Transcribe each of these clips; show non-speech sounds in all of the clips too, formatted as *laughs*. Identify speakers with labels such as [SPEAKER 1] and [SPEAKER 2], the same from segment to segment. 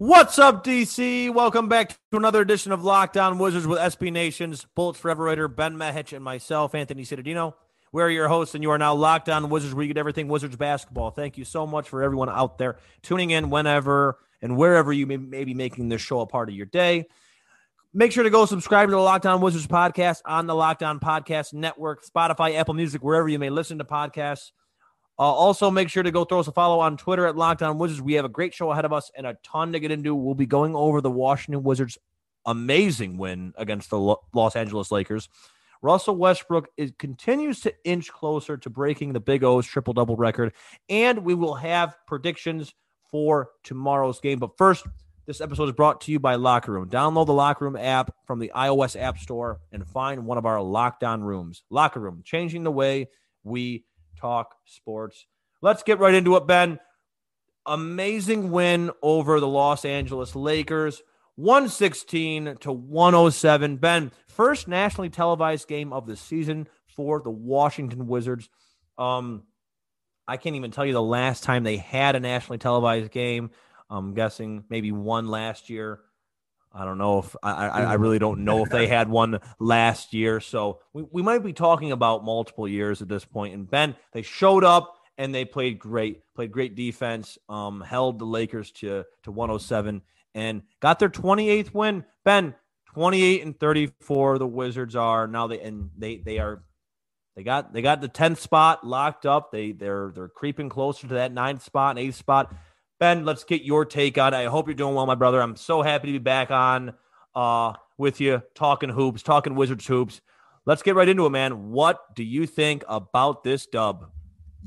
[SPEAKER 1] What's up, DC? Welcome back to another edition of Locked On Wizards with SB Nation's Bullets Forever writer Ben Mehich and myself, Anthony Cittadino. We're your hosts, and you are now Locked On Wizards, where you get everything Wizards basketball. Thank you so much for everyone out there tuning in whenever and wherever you may, may be making this show a part of your day. Make sure to go subscribe to the Locked On Wizards podcast on the Locked On Podcast Network, Spotify, Apple Music, wherever you may listen to podcasts. Uh, also, make sure to go throw us a follow on Twitter at Locked On Wizards. We have a great show ahead of us and a ton to get into. We'll be going over the Washington Wizards' amazing win against the Lo- Los Angeles Lakers. Russell Westbrook is, continues to inch closer to breaking the Big O's triple double record, and we will have predictions for tomorrow's game. But first, this episode is brought to you by Locker Room. Download the Locker Room app from the iOS App Store and find one of our Locked On rooms. Locker Room, changing the way we talk sports. Let's get right into it, Ben. Amazing win over the Los Angeles Lakers, 116 to 107. Ben, first nationally televised game of the season for the Washington Wizards. Um, I can't even tell you the last time they had a nationally televised game. I'm guessing maybe one last year. I don't know if I, I, I, really don't know if they *laughs* had one last year. So we, we might be talking about multiple years at this point. And Ben, they showed up and they played great, played great defense, um, held the Lakers to to 107 and got their 28th win. Ben, 28 and 34. The Wizards are now they and they they are they got they got the 10th spot locked up. They they're they're creeping closer to that ninth spot and eighth spot. Ben, let's get your take on it. I hope you're doing well, my brother. I'm so happy to be back on uh, with you, talking hoops, talking Wizards hoops. Let's get right into it, man. What do you think about this dub?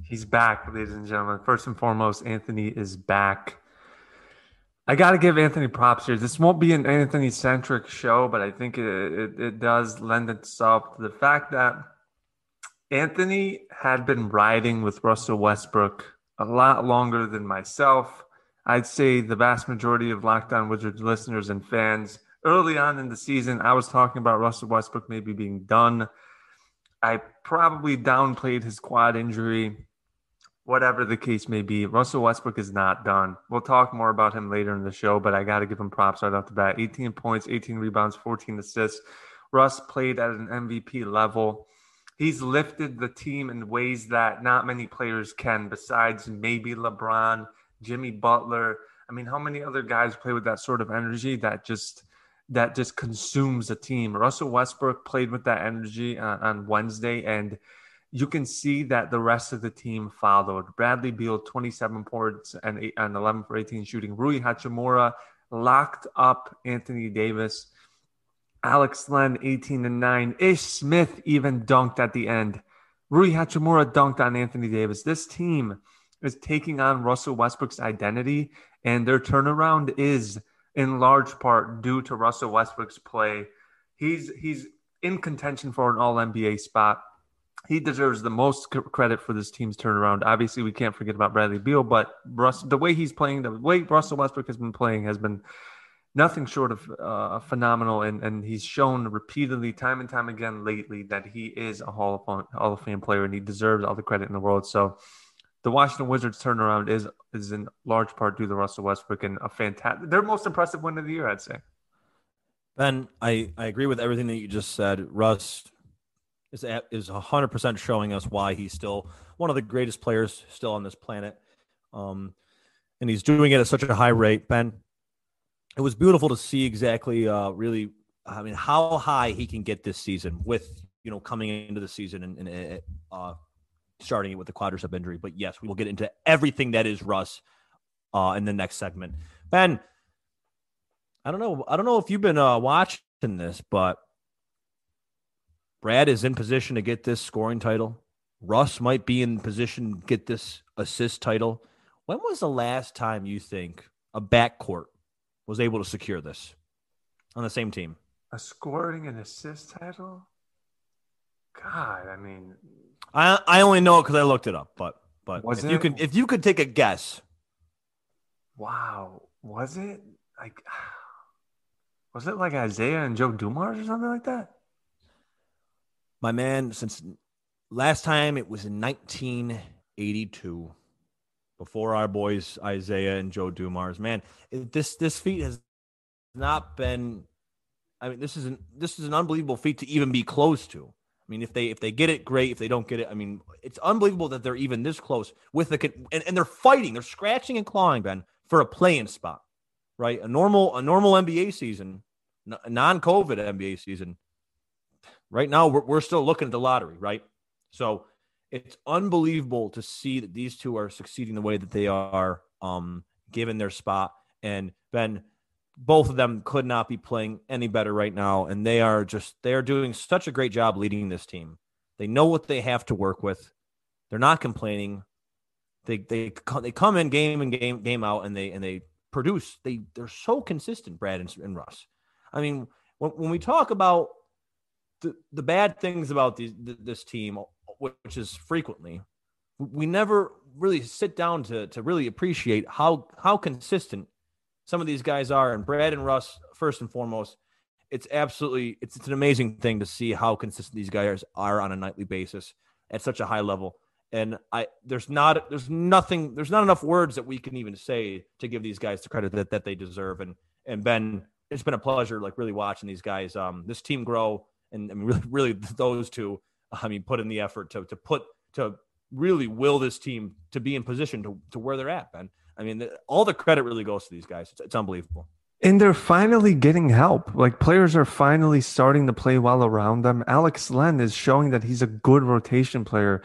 [SPEAKER 2] He's back, ladies and gentlemen. First and foremost, Anthony is back. I got to give Anthony props here. This won't be an Anthony centric show, but I think it, it, it does lend itself to the fact that Anthony had been riding with Russell Westbrook a lot longer than myself. I'd say the vast majority of Locked On Wizards listeners and fans early on in the season, I was talking about Russell Westbrook maybe being done. I probably downplayed his quad injury, whatever the case may be. Russell Westbrook is not done. We'll talk more about him later in the show, but I got to give him props right off the bat 18 points, 18 rebounds, 14 assists. Russ played at an MVP level he's lifted the team in ways that not many players can, besides maybe LeBron, Jimmy Butler. I mean, how many other guys play with that sort of energy that just that just consumes a team? Russell Westbrook played with that energy on, on Wednesday, and you can see that the rest of the team followed. Bradley Beal, 27 points and, eight, and 11 for 18 shooting. Rui Hachimura locked up Anthony Davis. Alex Len, 18 and 9. Ish Smith even dunked at the end. Rui Hachimura dunked on Anthony Davis. This team is taking on Russell Westbrook's identity, and their turnaround is in large part due to Russell Westbrook's play. He's he's in contention for an All NBA spot. He deserves the most credit for this team's turnaround. Obviously, we can't forget about Bradley Beal, but Russ, the way he's playing, the way Russell Westbrook has been playing, has been nothing short of uh, phenomenal. And, and he's shown repeatedly, time and time again lately, that he is a Hall of, Hall of Fame player and he deserves all the credit in the world. So the Washington Wizards turnaround is is in large part due to Russell Westbrook and a fantastic, their most impressive win of the year, I'd say.
[SPEAKER 1] Ben, I, I agree with everything that you just said. Russ is is 100% showing us why he's still one of the greatest players still on this planet. Um, and he's doing it at such a high rate. Ben, it was beautiful to see exactly uh, really I mean how high he can get this season with you know coming into the season and, and uh, starting it with the quadricep injury. But yes, we will get into everything that is Russ uh, in the next segment. Ben, I don't know. I don't know if you've been uh, watching this, but Brad is in position to get this scoring title. Russ might be in position to get this assist title. When was the last time you think a backcourt was able to secure this on the same team.
[SPEAKER 2] A scoring and assist title? God, I mean,
[SPEAKER 1] I I only know it because I looked it up, but but was if it? you could if you could take a guess.
[SPEAKER 2] Wow, was it like *sighs* was it like Isaiah and Joe Dumars or something like that?
[SPEAKER 1] My man, since last time it was in 1982 before our boys Isaiah and Joe Dumars. Man, this this feat has not been. I mean, this is an this is an unbelievable feat to even be close to. I mean, if they if they get it, great. If they don't get it, I mean, it's unbelievable that they're even this close with the and, and they're fighting, they're scratching and clawing, Ben, for a playing spot, right? A normal a normal NBA season, non-COVID NBA season. Right now, we're, we're still looking at the lottery, right? So it's unbelievable to see that these two are succeeding the way that they are, um, given their spot. And Ben, both of them could not be playing any better right now, and they are just they are doing such a great job leading this team. They know what they have to work with. They're not complaining. They they they come in game and game game out, and they and they produce. They they're so consistent, Brad and, and Russ. I mean, when when we talk about the the bad things about these, this team which is frequently, we never really sit down to to really appreciate how how consistent some of these guys are. And Brad and Russ, first and foremost, it's absolutely it's, it's an amazing thing to see how consistent these guys are on a nightly basis at such a high level. And I there's not there's nothing there's not enough words that we can even say to give these guys the credit that, that they deserve. And and Ben, it's been a pleasure like really watching these guys um this team grow and I mean really really *laughs* those two I mean, put in the effort to to put to really will this team to be in position to, to where they're at, Ben. I mean, the, all the credit really goes to these guys. It's, it's unbelievable.
[SPEAKER 2] And they're finally getting help. Like players are finally starting to play well around them. Alex Len is showing that he's a good rotation player.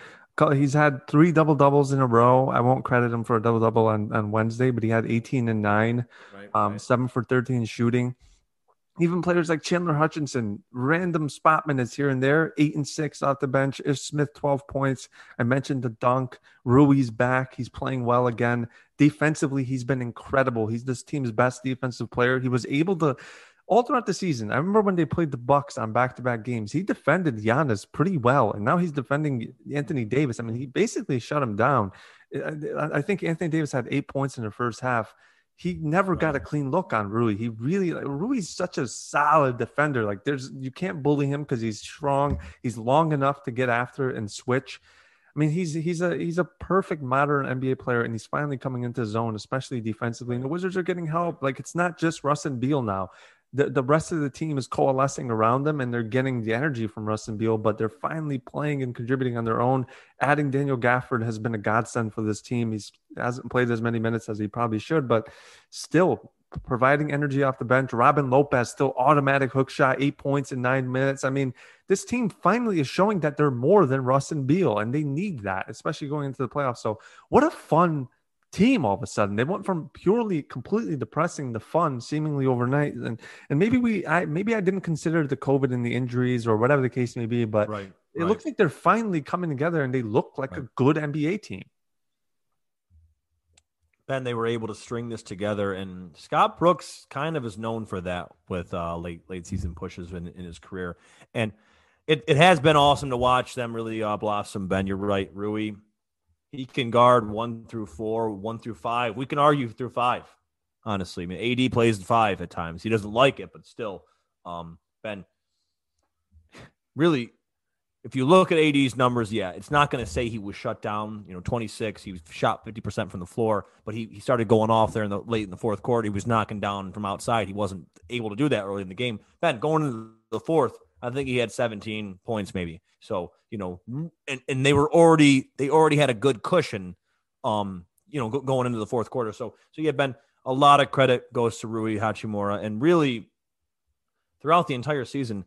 [SPEAKER 2] He's had three double doubles in a row. I won't credit him for a double double on, on Wednesday, but he had 18 and nine, right, um, right. seven for 13 shooting even players like Chandler Hutchison, random spot minutes here and there, eight and six off the bench. Ish Smith, 12 points. I mentioned the dunk. Rui's back. He's playing well again. Defensively, he's been incredible. He's this team's best defensive player. He was able to all throughout the season. I remember when they played the Bucks on back-to-back games. He defended Giannis pretty well, and now he's defending Anthony Davis. I mean, he basically shut him down. I think Anthony Davis had eight points in the first half he never right. got a clean look on Rui. He really like Rui's such a solid defender. Like there's you can't bully him because he's strong. He's long enough to get after and switch. I mean, he's he's a he's a perfect modern NBA player, and he's finally coming into zone, especially defensively. And the Wizards are getting help. Like it's not just Russ and Beal now the, the rest of the team is coalescing around them and they're getting the energy from Russ and Beal, but they're finally playing and contributing on their own. Adding Daniel Gafford has been a godsend for this team. He's hasn't played as many minutes as he probably should, but still providing energy off the bench. Robin Lopez still automatic hook shot, eight points in nine minutes. I mean, this team finally is showing that they're more than Russ and Beal, and they need that, especially going into the playoffs. So, what a fun team all of a sudden. They went from purely completely depressing to fun seemingly overnight. And and maybe we I maybe I didn't consider the COVID and the injuries or whatever the case may be, but right, it right. looks like they're finally coming together and they look like right. a good NBA team.
[SPEAKER 1] Ben, they were able to string this together, and Scott Brooks kind of is known for that with uh, late late season pushes in, in his career, and it, it has been awesome to watch them really uh, blossom. Ben, you're right, Rui he can guard one through four, one through five. We can argue through five, honestly. I mean, AD plays five at times. He doesn't like it, but still, um, Ben, really, if you look at AD's numbers, yeah, it's not going to say he was shut down. You know, 26, he was shot 50% from the floor, but he, he started going off there in the late in the fourth quarter. He was knocking down from outside. He wasn't able to do that early in the game. Ben, going into the fourth, I think he had 17 points maybe. So, you know, and, and they were already they already had a good cushion um, you know, going into the fourth quarter. So so yeah, Ben, a lot of credit goes to Rui Hachimura and really throughout the entire season,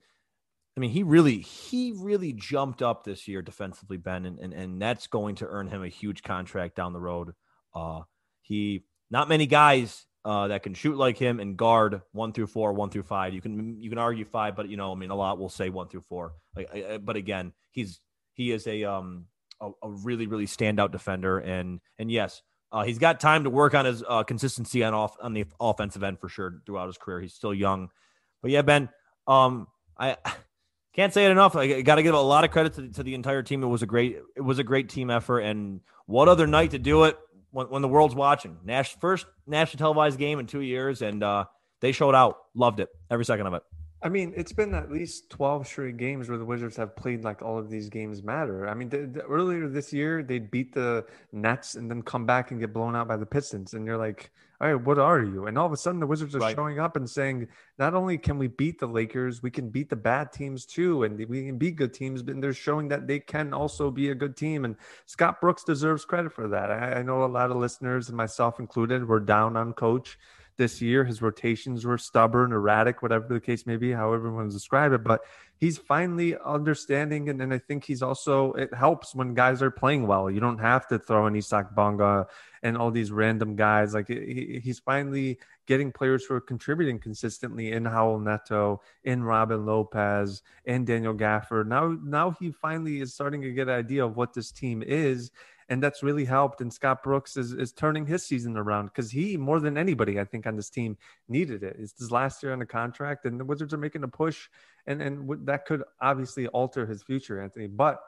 [SPEAKER 1] I mean, he really he really jumped up this year defensively, Ben, and and, and that's going to earn him a huge contract down the road. Uh he not many guys uh, that can shoot like him and guard one through four, one through five. You can you can argue five, but you know, I mean, a lot will say one through four. Like, I, but again, he's he is a um a, a, really really standout defender, and and yes, uh, he's got time to work on his uh, consistency on off on the offensive end for sure throughout his career. He's still young, but yeah, Ben, um, I. *laughs* Can't say it enough. I got to give a lot of credit to, to the entire team. It was a great, it was a great team effort, and what other night to do it when, when the world's watching. Nash first national televised game in two years, and uh, they showed out. Loved it every second of it.
[SPEAKER 2] I mean, it's been at least 12 straight games where the Wizards have played like all of these games matter. I mean, earlier this year, they beat the Nets and then come back and get blown out by the Pistons. And you're like, all right, what are you? And all of a sudden, the Wizards are right. showing up and saying, not only can we beat the Lakers, we can beat the bad teams too. And we can beat good teams, but they're showing that they can also be a good team. And Scott Brooks deserves credit for that. I, I know a lot of listeners, and myself included, were down on coach this year. His rotations were stubborn, erratic, whatever the case may be, however everyone describe it. But he's finally understanding, and, and I think he's also it helps when guys are playing well. You don't have to throw in Isaac Bonga and all these random guys. Like he, he's finally getting players who are contributing consistently in Raul Neto, in Robin Lopez, in Daniel Gafford. Now, now he finally is starting to get an idea of what this team is and that's really helped. And Scott Brooks is, is turning his season around because he, more than anybody, I think, on this team, needed it. It's his last year on the contract, and the Wizards are making a push, and and that could obviously alter his future, Anthony. But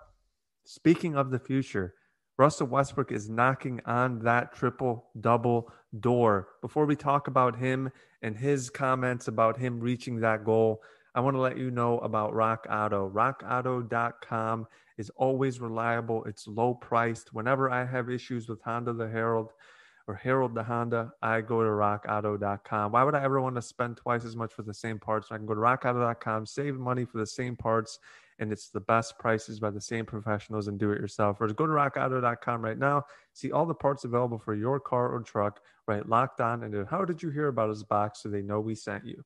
[SPEAKER 2] speaking of the future, Russell Westbrook is knocking on that triple double door. Before we talk about him and his comments about him reaching that goal, I want to let you know about RockAuto. RockAuto.com is always reliable. It's low priced. Whenever I have issues with Honda the Herald or Herald the Honda, I go to rockauto.com. Why would I ever want to spend twice as much for the same parts? I can go to rockauto.com, save money for the same parts, and it's the best prices by the same professionals and do it yourself. Or just go to rockauto.com right now, see all the parts available for your car or truck, right? Locked on and how did you hear about us box so they know we sent you.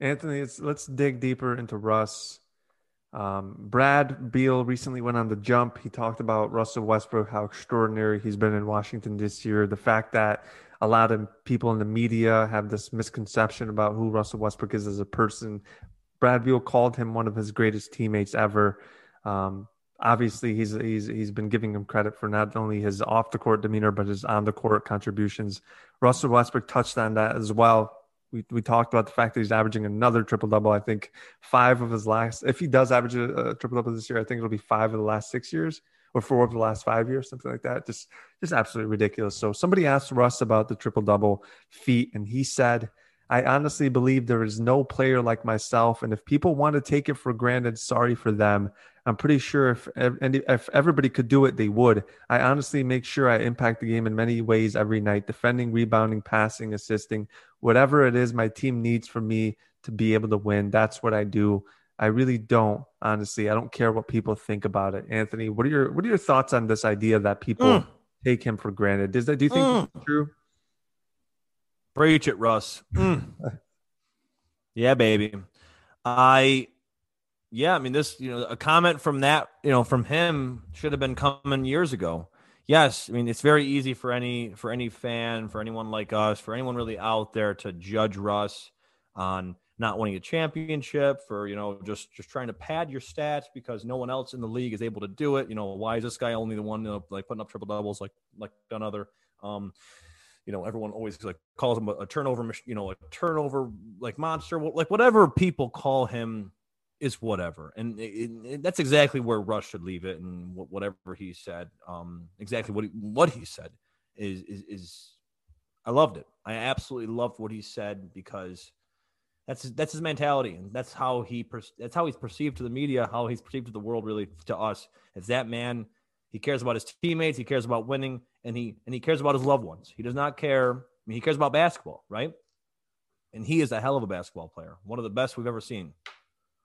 [SPEAKER 2] Anthony, let's dig deeper into Russ. Um, Brad Beal recently went on the jump. He talked about Russell Westbrook, how extraordinary he's been in Washington this year. The fact that a lot of people in the media have this misconception about who Russell Westbrook is as a person. Brad Beal called him one of his greatest teammates ever. Um, obviously, he's he's he's been giving him credit for not only his off the court demeanor but his on the court contributions. Russell Westbrook touched on that as well we, we talked about the fact that he's averaging another triple double. I think five of his last, if he does average a, a triple double this year, I think it'll be five of the last six years or four of the last five years, something like that. Just, just absolutely ridiculous. So somebody asked Russ about the triple double feat, and he said, I honestly believe there is no player like myself. And if people want to take it for granted, sorry for them. I'm pretty sure if and if everybody could do it, they would. I honestly make sure I impact the game in many ways every night, defending, rebounding, passing, assisting, whatever it is my team needs for me to be able to win. That's what I do. I really don't, honestly. I don't care what people think about it. Anthony, what are your what are your thoughts on this idea that people mm. take him for granted? Does that do you think mm. true?
[SPEAKER 1] Preach it, Russ. Mm. *laughs* yeah, baby. I yeah, I mean this, you know, a comment from that, you know, from him should have been coming years ago. Yes, I mean it's very easy for any for any fan, for anyone like us, for anyone really out there to judge Russ on not winning a championship, for you know just just trying to pad your stats because no one else in the league is able to do it. You know, why is this guy only the one you know, like putting up triple doubles like like another? Um, you know, everyone always like calls him a, a turnover, you know, a turnover like monster, like whatever people call him is whatever, and it, it, that's exactly where Russ should leave it, and whatever he said, um, exactly what he, what he said is, is is I loved it. I absolutely loved what he said because that's that's his mentality, and that's how he that's how he's perceived to the media, how he's perceived to the world, really to us. It's that man. He cares about his teammates. He cares about winning and he and he cares about his loved ones. He does not care. I mean, he cares about basketball, right? And he is a hell of a basketball player, one of the best we've ever seen.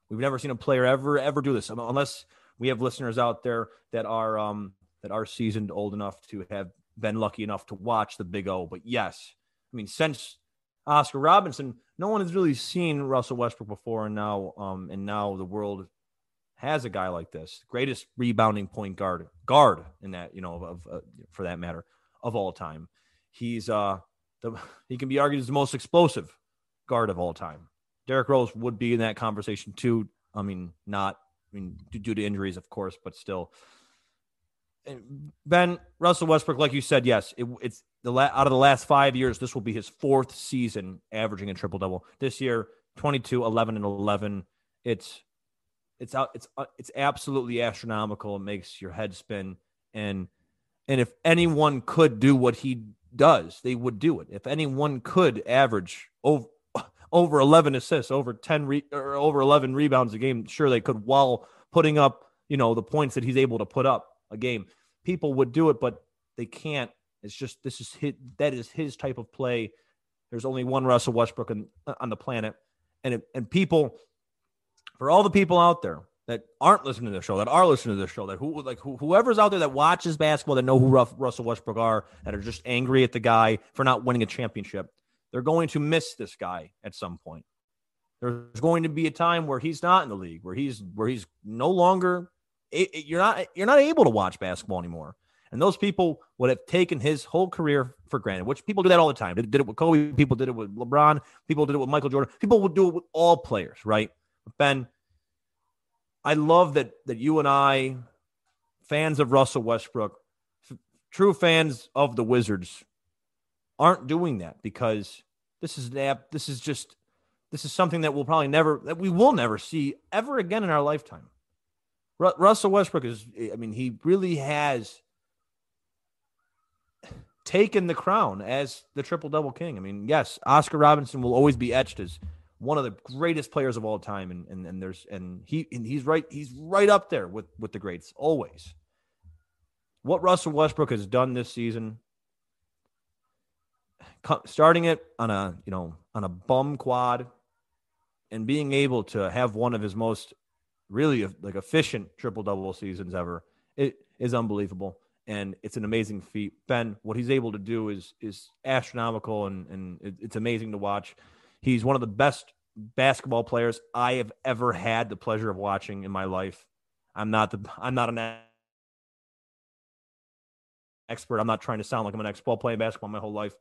[SPEAKER 1] We've never seen a player ever ever do this, unless we have listeners out there that are um that are seasoned, old enough to have been lucky enough to watch the Big O. But yes, I mean, since Oscar Robinson, no one has really seen Russell Westbrook before, and now um and now the world has a guy like this, greatest rebounding point guard, guard in that, you know, of, uh, for that matter, of all time. He's uh, the, *laughs* he can be argued as the most explosive guard of all time. Derrick Rose would be in that conversation too. I mean, not, I mean, due to injuries, of course, but still. Ben Russell Westbrook, like you said, yes, it, it's the la- out of the last five years, this will be his fourth season averaging a triple double. This year, 22, 11, and 11. It's it's out. It's uh, it's absolutely astronomical. It makes your head spin. And and if anyone could do what he does, they would do it. If anyone could average over over 11 assists, over 10 re- or over 11 rebounds a game, sure they could while putting up, you know, the points that he's able to put up a game. People would do it, but they can't. It's just this is his, that is his type of play. There's only one Russell Westbrook on, on the planet, and it, and people, for all the people out there that aren't listening to the show, that are listening to the show, that who like who, whoever's out there that watches basketball, that know who Russell Westbrook are, that are just angry at the guy for not winning a championship, they're going to miss this guy at some point. There's going to be a time where he's not in the league, where he's where he's no longer. It, it, you're not you're not able to watch basketball anymore. And those people would have taken his whole career for granted, which people do that all the time. They did it with Kobe. People did it with LeBron. People did it with Michael Jordan. People would do it with all players, right? But Ben, I love that that you and I, fans of Russell Westbrook, f- true fans of the Wizards, aren't doing that because this is an app. This is just this is something that we'll probably never that we will never see ever again in our lifetime. Ru- Russell Westbrook is. I mean, he really has taken the crown as the triple double king. I mean, yes, Oscar Robinson will always be etched as one of the greatest players of all time, and and, and there's and he and he's right he's right up there with with the greats always. What Russell Westbrook has done this season, starting it on a you know on a bum quad, and being able to have one of his most really like efficient triple double seasons ever, it is unbelievable and it's an amazing feat. Ben, what he's able to do is is astronomical, and and it's amazing to watch. He's one of the best basketball players I have ever had the pleasure of watching in my life. I'm not the I'm not an expert. I'm not trying to sound like I'm an expert playing basketball my whole life.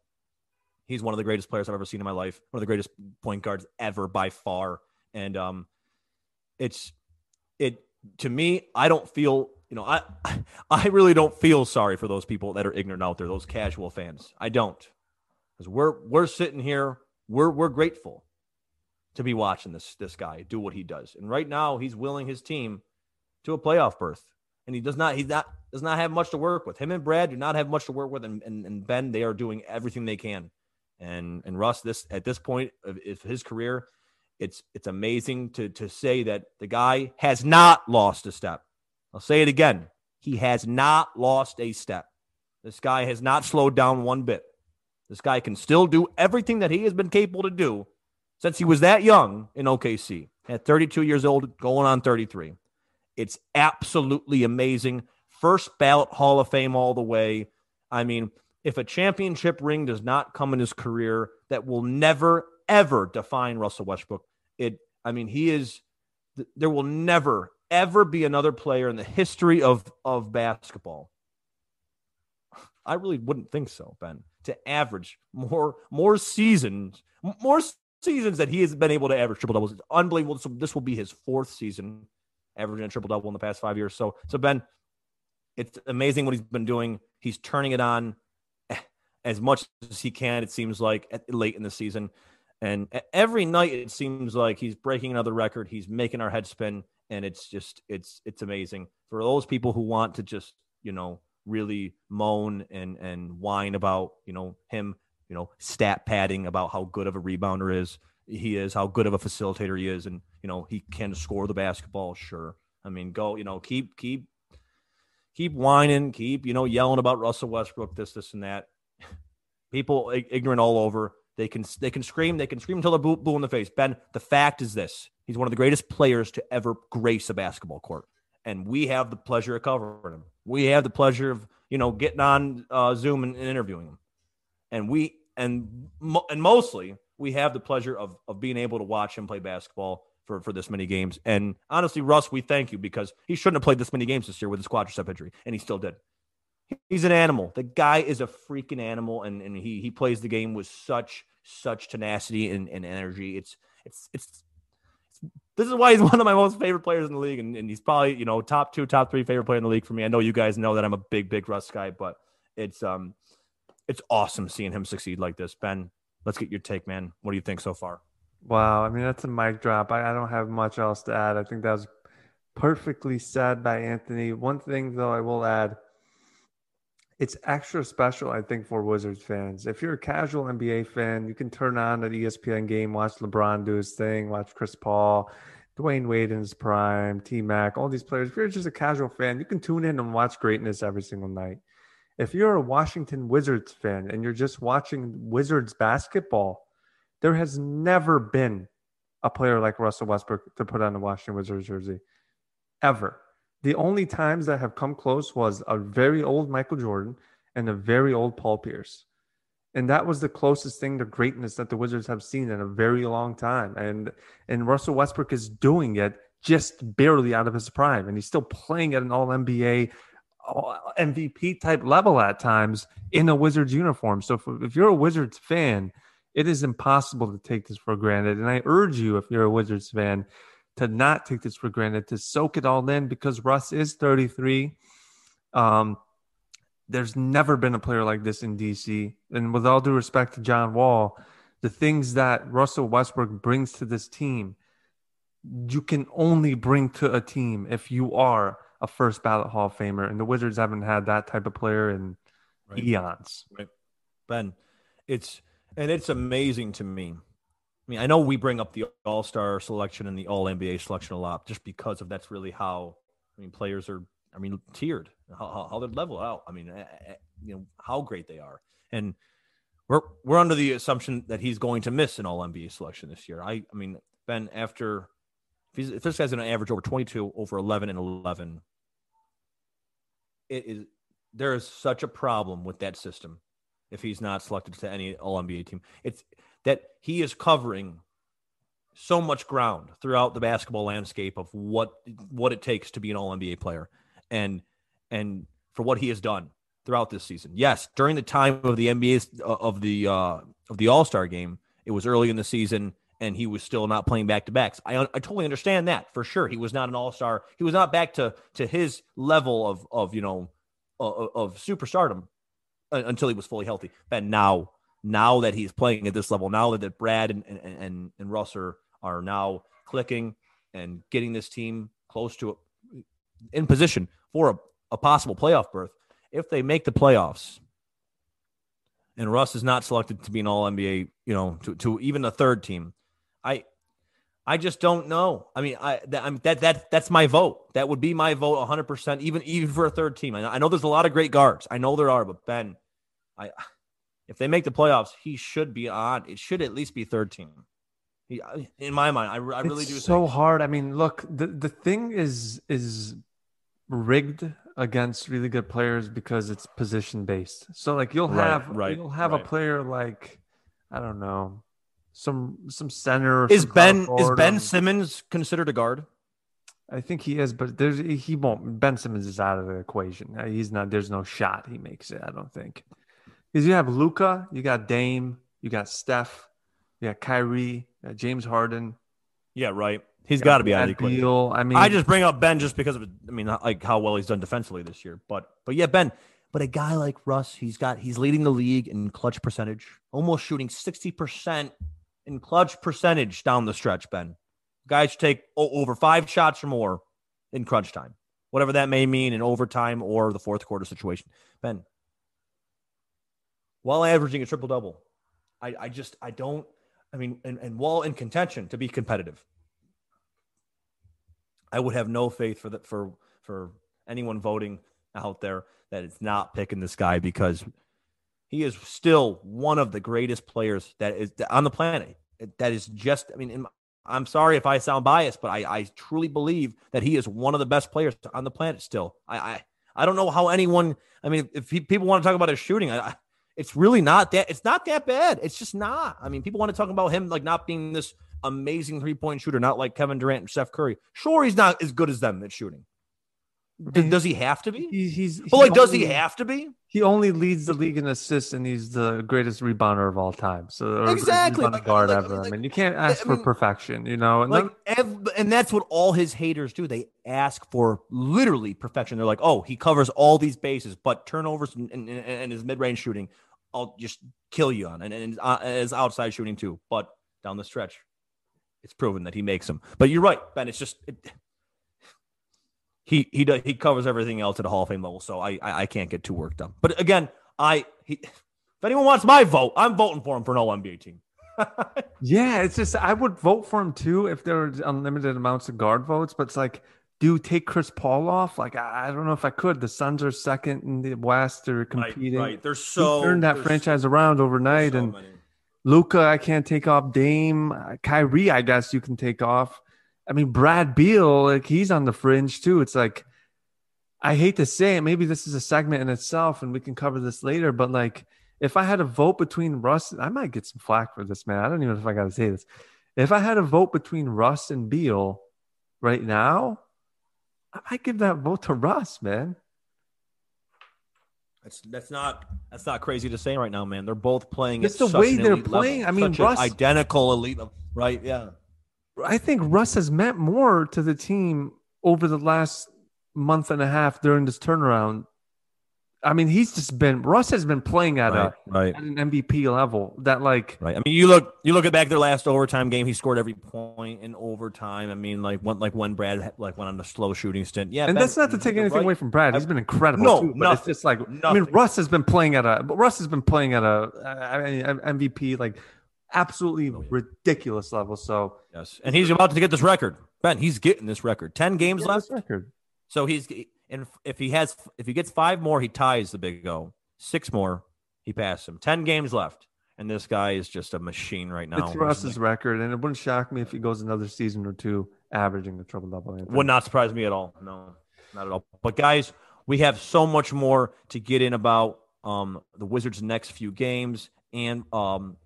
[SPEAKER 1] He's one of the greatest players I've ever seen in my life. One of the greatest point guards ever by far. And um it's it to me, I don't feel, you know, I *laughs* I really don't feel sorry for those people that are ignorant out there, those casual fans. I don't. Because we're we're sitting here we're we're grateful to be watching this this guy do what he does. And right now, he's willing his team to a playoff berth, and he does not he's not does not have much to work with. Him and Brad do not have much to work with, and and, and Ben they are doing everything they can. And and Russ this at this point of, of his career, it's it's amazing to to say that the guy has not lost a step. I'll say it again. He has not lost a step. This guy has not slowed down one bit. This guy can still do everything that he has been capable to do since he was that young in OKC at 32 years old, going on 33. It's absolutely amazing. First ballot Hall of Fame all the way. I mean, if a championship ring does not come in his career, that will never, ever define Russell Westbrook. It, I mean, he is, there will never, ever be another player in the history of, of basketball. *sighs* I really wouldn't think so, Ben to average more more seasons, more seasons that he has been able to average triple doubles. It's unbelievable. So this will be his fourth season averaging a triple double in the past five years. So so Ben, it's amazing what he's been doing. He's turning it on as much as he can. It seems like at, late in the season, and every night it seems like he's breaking another record. He's making our head spin, and it's just it's it's amazing for those people who want to just you know really moan and and whine about you know him you know stat padding about how good of a rebounder is he is how good of a facilitator he is and you know he can score the basketball sure i mean go you know keep keep keep whining keep you know yelling about russell westbrook this this and that people ignorant all over they can they can scream they can scream until they're blue, in the face ben the fact is this he's one of the greatest players to ever grace a basketball court and we have the pleasure of covering him. We have the pleasure of you know getting on uh, Zoom and, and, interviewing him, and we and and mostly we have the pleasure of of being able to watch him play basketball for for this many games. And honestly, Russ, we thank you because he shouldn't have played this many games this year with his quadricep injury, and he still did. He's an animal. The guy is a freaking animal, and, and he he plays the game with such such tenacity and, and energy. It's it's it's this is why he's *laughs* one of my most favorite players in the league, and, and he's probably you know top two, top three favorite player in the league for me. I know you guys know that I'm a big, big Russ guy, but it's um it's awesome seeing him succeed like this. Ben, let's get your take, man. What do you think so far?
[SPEAKER 2] Wow, I mean that's a mic drop. I, I don't have much else to add. I think that was perfectly said by Anthony. One thing though, I will add it's extra special, I think, for Wizards fans. If you're a casual NBA fan, you can turn on an ESPN game, watch LeBron do his thing, watch Chris Paul, Dwyane Wade in his prime, T Mac, all these players. If you're just a casual fan, you can tune in and watch greatness every single night. If you're a Washington Wizards fan and you're just watching Wizards basketball, there has never been a player like Russell Westbrook to put on a Washington Wizards jersey ever. The only times that have come close was a very old Michael Jordan and a very old Paul Pierce. And that was the closest thing to greatness that the Wizards have seen in a very long time. And and Russell Westbrook is doing it just barely out of his prime. And he's still playing at an all NBA uh, MVP type level at times in a Wizards uniform. So if, if you're a Wizards fan, it is impossible to take this for granted. And I urge you, if you're a Wizards fan, to not take this for granted, to soak it all in because Russ is 33. Um, there's never been a player like this in DC. And with all due respect to John Wall, the things that Russell Westbrook brings to this team, you can only bring to a team if you are a first ballot Hall of Famer. And the Wizards haven't had that type of player in right. eons.
[SPEAKER 1] Right. Ben, it's and it's amazing to me I mean, I know we bring up the All Star selection and the All NBA selection a lot, just because of that's really how I mean players are. I mean, tiered how, how they're level out. I mean, eh, eh, eh, you know how great they are, and we're we're under the assumption that he's going to miss an All NBA selection this year. I I mean, Ben, after if, if this guy's going to average over twenty two, over eleven and eleven, it is there is such a problem with that system if he's not selected to any All NBA team. It's that he is covering so much ground throughout the basketball landscape of what what it takes to be an all NBA player and and for what he has done throughout this season. Yes, during the time of the NBA uh, of the uh, of the All Star game, it was early in the season and he was still not playing back to backs. I I totally understand that for sure. He was not an All Star. He was not back to to his level of of you know of, of superstardom uh, until he was fully healthy. But now now that he's playing at this level, now that, Brad and, and, and, Russ are, are now clicking and getting this team close to in position for a, a possible playoff berth, if they make the playoffs and Russ is not selected to be an all NBA, you know, to, to even a third team, I I just don't know. I mean, I that I'm, that that that's my vote. That would be my vote 100. percent Even even for a third team. I, I know there's a lot of great guards. I know there are, but Ben, I if they make the playoffs, he should be on. It should at least be third team. He, in my mind, I, I really
[SPEAKER 2] it's
[SPEAKER 1] do.
[SPEAKER 2] So think. hard. I mean, look, the the thing is is rigged against really good players because it's position based. So like you'll have right, you'll have right. a player like I don't know some some center.
[SPEAKER 1] Is Ben is Ben Simmons considered a guard?
[SPEAKER 2] I think he is, but there's he won't. Ben Simmons is out of the equation. He's not. There's no shot he makes it. I don't think. Because you have Luka, you got Dame, you got Steph, you got Kyrie, you got James Harden.
[SPEAKER 1] Yeah, right. He's got to be out of the
[SPEAKER 2] deal. I mean,
[SPEAKER 1] I just bring up Ben just because of I mean, like how well he's done defensively this year. But but yeah, Ben. But a guy like Russ, he's got he's leading the league in clutch percentage, almost shooting sixty percent in clutch percentage down the stretch. Ben, guys take over five shots or more in crunch time, whatever that may mean in overtime or the fourth quarter situation. Ben, while averaging a triple double. I, I just I don't I mean and, and while in contention to be competitive. I would have no faith for that for for anyone voting out there that it's not picking this guy because he is still one of the greatest players that is on the planet. That is just I mean I'm sorry if I sound biased, but I, I truly believe that he is one of the best players on the planet still. I I, I don't know how anyone I mean if he, people want to talk about his shooting, I, it's really not that it's not that bad. It's just not. I mean, people want to talk about him like not being this amazing three point shooter, not like Kevin Durant and Steph Curry. Sure, he's not as good as them at shooting. Does, does he have to be?
[SPEAKER 2] He's, he's
[SPEAKER 1] but like, does he have to be?
[SPEAKER 2] He only leads the league in assists, and he's the greatest rebounder of all time. So
[SPEAKER 1] exactly, like,
[SPEAKER 2] guard like, ever. Like, I mean, you can't ask I mean, for perfection, you know.
[SPEAKER 1] And like, then, and that's what all his haters do. They ask for literally perfection. They're like, oh, he covers all these bases, but turnovers and, and, and his mid range shooting, I'll just kill you on, and, and uh, his outside shooting too. But down the stretch, it's proven that he makes them. But you're right, Ben. It's just. It, he he does, he covers everything else at a Hall of Fame level. So I I, I can't get too worked up. But again, I he, if anyone wants my vote, I'm voting for him for an All NBA team. *laughs*
[SPEAKER 2] yeah, it's just I would vote for him too if there was unlimited amounts of guard votes. But it's like, do take Chris Paul off? Like I, I, don't know if I could. The Suns are second in the West. They're competing.
[SPEAKER 1] Right, right. They're so
[SPEAKER 2] he turned that franchise so, around overnight, so and. Luka, I can't take off. Dame, uh, Kyrie, I guess you can take off. I mean, Brad Beal, like he's on the fringe too. It's like I hate to say it. Maybe this is a segment in itself, and we can cover this later. But like, if I had a vote between Russ, I might get some flack for this, man. I don't even know if I got to say this. If I had a vote between Russ and Beal right now, I might give that vote to Russ, man.
[SPEAKER 1] That's that's not that's not crazy to say right now, man. They're both playing.
[SPEAKER 2] It's the way they're playing.
[SPEAKER 1] Level.
[SPEAKER 2] I mean, Russ
[SPEAKER 1] identical elite, right? Yeah.
[SPEAKER 2] I think Russ has meant more to the team over the last month and a half during this turnaround I mean, he's just been Russ has been playing at
[SPEAKER 1] right,
[SPEAKER 2] a
[SPEAKER 1] right.
[SPEAKER 2] at an MVP level that like
[SPEAKER 1] right. I mean, you look you look at back their last overtime game, he scored every point in overtime. I mean, like when like when Brad like went on the slow shooting stint. Yeah,
[SPEAKER 2] and ben, that's not to take anything right. away from Brad. He's been incredible.
[SPEAKER 1] No,
[SPEAKER 2] too,
[SPEAKER 1] but
[SPEAKER 2] it's just like nothing. I mean, Russ has been playing at a Russ has been playing at a I mean, MVP like absolutely oh, yeah. ridiculous level. So
[SPEAKER 1] yes, and he's about to get this record. Ben, he's getting this record. Ten games left.
[SPEAKER 2] Record.
[SPEAKER 1] So he's and if he has if he gets five more, he ties the Big O. Six more, he passes him. Ten games left, and this guy is just a machine right now.
[SPEAKER 2] It's Russ's record, and it wouldn't shock me if he goes another season or two averaging the triple double.
[SPEAKER 1] Would not surprise me at all. No, not at all. But guys, we have so much more to get in about um, the Wizards' next few games and um,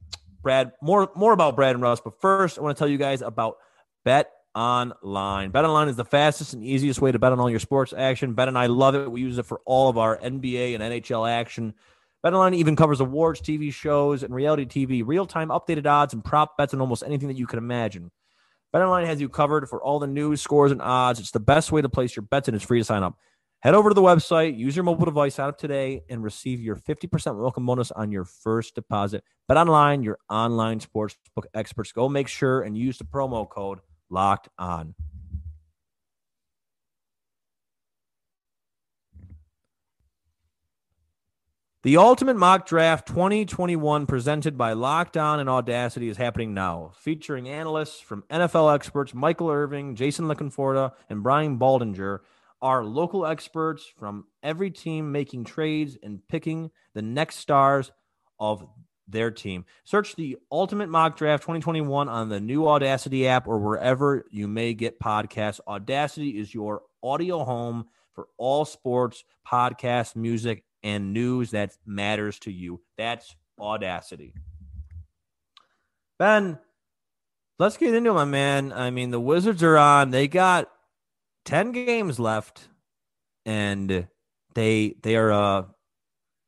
[SPEAKER 1] Brad. More more about Brad and Russ. But first, I want to tell you guys about Bet online. BetOnline is the fastest and easiest way to bet on all your sports action. Bet and I love it. We use it for all of our NBA and NHL action. Bet online even covers awards, TV shows, and reality TV, real time updated odds and prop bets on almost anything that you can imagine. BetOnline has you covered for all the news, scores, and odds. It's the best way to place your bets, and it's free to sign up. Head over to the website, use your mobile device, sign up today, and receive your 50% welcome bonus on your first deposit. BetOnline, your online sportsbook experts. Go make sure and use the promo code Locked On. The Ultimate Mock Draft 2021 presented by Locked On and Audacy, is happening now, featuring analysts from NFL experts Michael Irvin, Jason La and Brian Baldinger, our local experts from every team making trades and picking the next stars of their team. Search the Ultimate Mock Draft 2021 on the new Audacy app or wherever you may get podcasts. Audacy is your audio home for all sports, podcasts, music, and news that matters to you. That's Audacy. Ben, let's get into it, my man. I mean, the Wizards are on. They got 10 games left, and they they are uh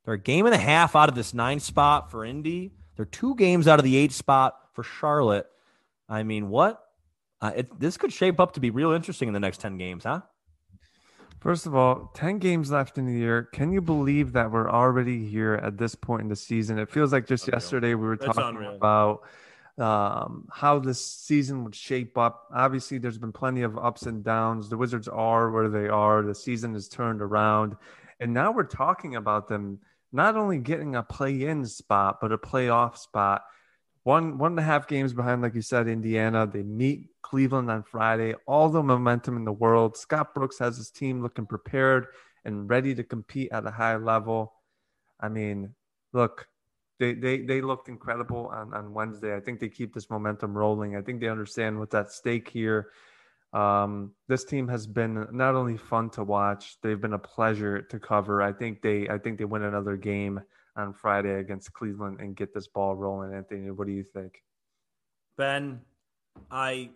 [SPEAKER 1] they're a game and a half out of this nine spot for Indy. They're two games out of the eight spot for Charlotte. I mean, what? Uh, it, this could shape up to be real interesting in the next 10 games, huh?
[SPEAKER 2] First of all, 10 games left in the year. Can you believe that we're already here at this point in the season? It feels like just unreal. yesterday we were That's talking unreal. about um, how this season would shape up. Obviously, there's been plenty of ups and downs. The Wizards are where they are. The season is turned around. And now we're talking about them not only getting a play-in spot but a playoff spot. One one and a half games behind, like you said, Indiana. They meet Cleveland on Friday. All the momentum in the world. Scott Brooks has his team looking prepared and ready to compete at a high level. I mean, look, they they they looked incredible on, on Wednesday. I think they keep this momentum rolling. I think they understand what's at stake here. Um, this team has been not only fun to watch, they've been a pleasure to cover. I think they I think they win another game on Friday against Cleveland and get this ball rolling. Anthony, what do you think?
[SPEAKER 1] Ben, I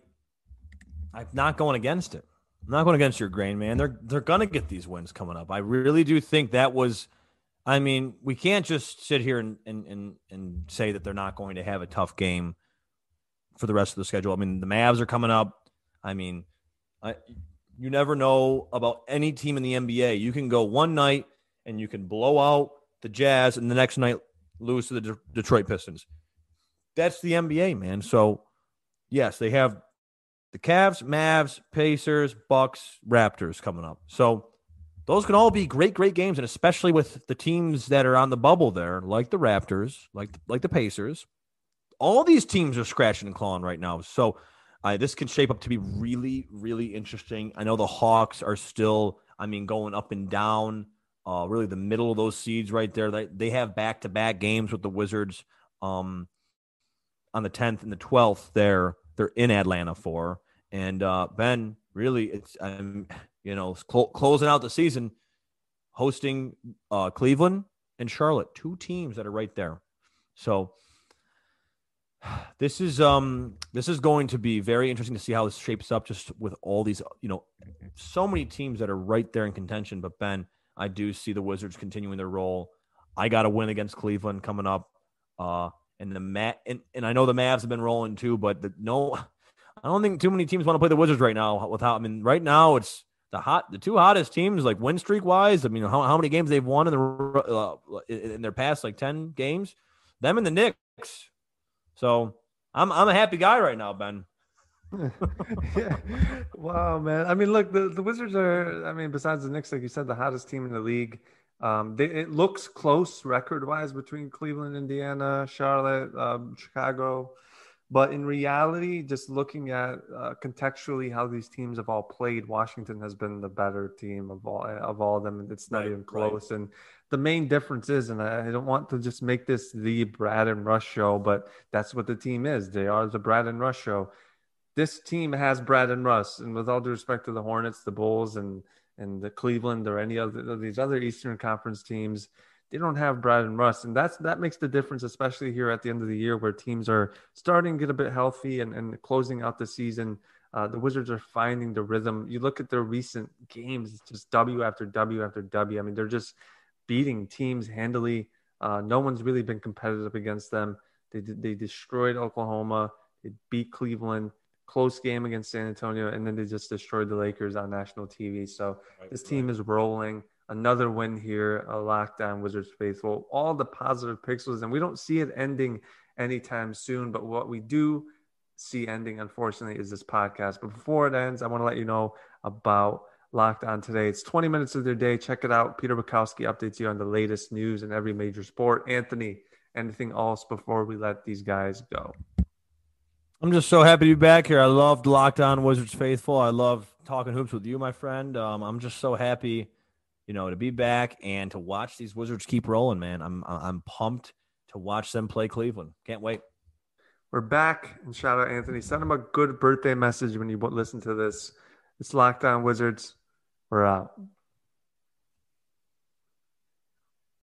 [SPEAKER 1] I'm not going against it. I'm not going against your grain, man. They're they're gonna get these wins coming up. I really do think that was I mean, we can't just sit here and and and, and say that they're not going to have a tough game for the rest of the schedule. I mean, the Mavs are coming up. I mean, I, you never know about any team in the NBA. You can go one night and you can blow out the Jazz, and the next night lose to the De- Detroit Pistons. That's the NBA, man. So, yes, they have the Cavs, Mavs, Pacers, Bucks, Raptors coming up. So those can all be great, great games, and especially with the teams that are on the bubble there, like the Raptors, like like the Pacers. All these teams are scratching and clawing right now. So uh, this can shape up to be really, really interesting. I know the Hawks are still, I mean, going up and down. Uh, really, the middle of those seeds right there. They they have back to back games with the Wizards. Um, on the 10th and the 12th, there they're in Atlanta for. And uh, Ben, really, it's um, you know cl- closing out the season, hosting uh, Cleveland and Charlotte, two teams that are right there. So *sighs* this is um this is going to be very interesting to see how this shapes up just with all these you know so many teams that are right there in contention but ben i do see the wizards continuing their role i got a win against cleveland coming up uh and the mat and, and i know the mavs have been rolling too but the, no *sighs* i don't think too many teams want to play the wizards right now without i mean right now it's the hot the two hottest teams like win streak wise i mean how, how many games they've won in the uh, in their past like 10 games them and the knicks so I'm I'm a happy guy right now, Ben. *laughs*
[SPEAKER 2] yeah. Wow, man. I mean, look, the, the Wizards are, I mean, besides the Knicks, like you said, the hottest team in the league. Um, they, it looks close record wise between Cleveland, Indiana, Charlotte, um, Chicago. But in reality, just looking at uh, contextually how these teams have all played, Washington has been the better team of all of all of them. It's not right, even close. Right. And the main difference is, and I don't want to just make this the Brad and Russ show, but that's what the team is. They are the Brad and Russ show. This team has Brad and Russ, and with all due respect to the Hornets, the Bulls, and and the Cleveland or any other of these other Eastern Conference teams, they don't have Brad and Russ, and that's that makes the difference, especially here at the end of the year where teams are starting to get a bit healthy and, and closing out the season. Uh, the Wizards are finding the rhythm. You look at their recent games; it's just W after W after W. I mean, they're just beating teams handily. Uh, no one's really been competitive against them. They they destroyed Oklahoma. They beat Cleveland. Close game against San Antonio, and then they just destroyed the Lakers on national TV. So right, this team right. is rolling another win here, a Locked On Wizards faithful, all the positive pixels, and we don't see it ending anytime soon. But what we do see ending, unfortunately, is this podcast. But before it ends, I want to let you know about Locked On today. It's 20 minutes of their day. Check it out. Peter Bukowski updates you on the latest news in every major sport. Anthony, anything else before we let these guys go?
[SPEAKER 1] I'm just so happy to be back here. I loved Locked On Wizards Faithful. I love talking hoops with you, my friend. Um, I'm just so happy you know, to be back and to watch these Wizards keep rolling, man. I'm I'm pumped to watch them play Cleveland. Can't wait.
[SPEAKER 2] We're back and shout out Anthony. Send him a good birthday message when you listen to this. It's Locked On Wizards. We're out.